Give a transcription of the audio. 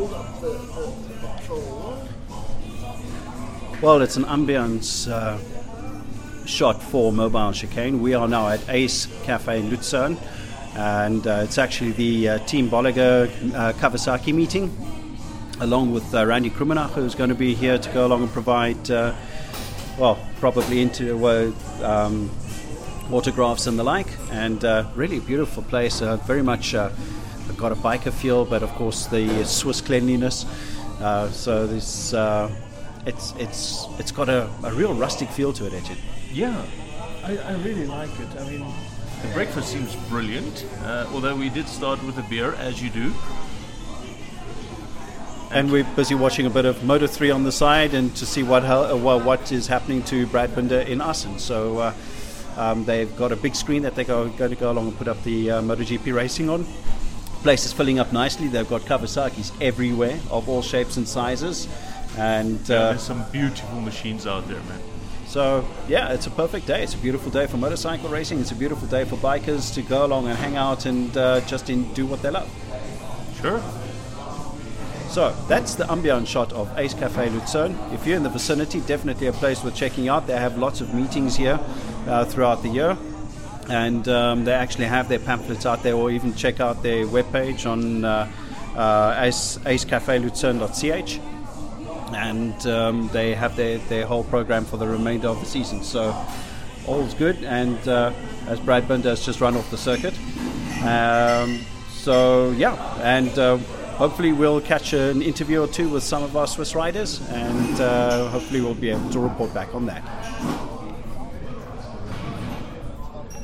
hold up the, the. Well, it's an ambience uh, shot for mobile chicane. We are now at Ace Cafe in Luzern, and uh, it's actually the uh, Team Bolliger uh, Kawasaki meeting, along with uh, Randy Krummenacher, who's going to be here to go along and provide, uh, well, probably into um, autographs and the like. And really beautiful place, very much got a biker feel, but of course the Swiss cleanliness. Uh, so this, uh, it's it's it's got a, a real rustic feel to it, actually. Yeah, I, I really like it. I mean, the breakfast seems brilliant, uh, although we did start with a beer, as you do. And we're busy watching a bit of Moto 3 on the side and to see what uh, what is happening to Brad Binder in Assen. So uh, um, they've got a big screen that they're go- going to go along and put up the uh, MotoGP racing on. Place is filling up nicely. They've got Kawasaki's everywhere of all shapes and sizes. And Yeah, uh, there's some beautiful machines out there, man. so, yeah, it's a perfect day. It's a beautiful day for motorcycle racing. It's a beautiful day for bikers to go along and hang out and uh, just in, do what they love. Sure. So that's the ambient shot of Ace Cafe Luzern. If you're in the vicinity, definitely a place worth checking out. They have lots of meetings here uh, throughout the year, and um, they actually have their pamphlets out there, or even check out their webpage on uh, uh, ace, acecafeluzern.ch. And um, they have their, their whole program for the remainder of the season. So all's good. And uh, as Brad Binder has just run off the circuit, um, so yeah, and uh, hopefully we'll catch an interview or two with some of our Swiss riders, and uh, hopefully we'll be able to report back on that.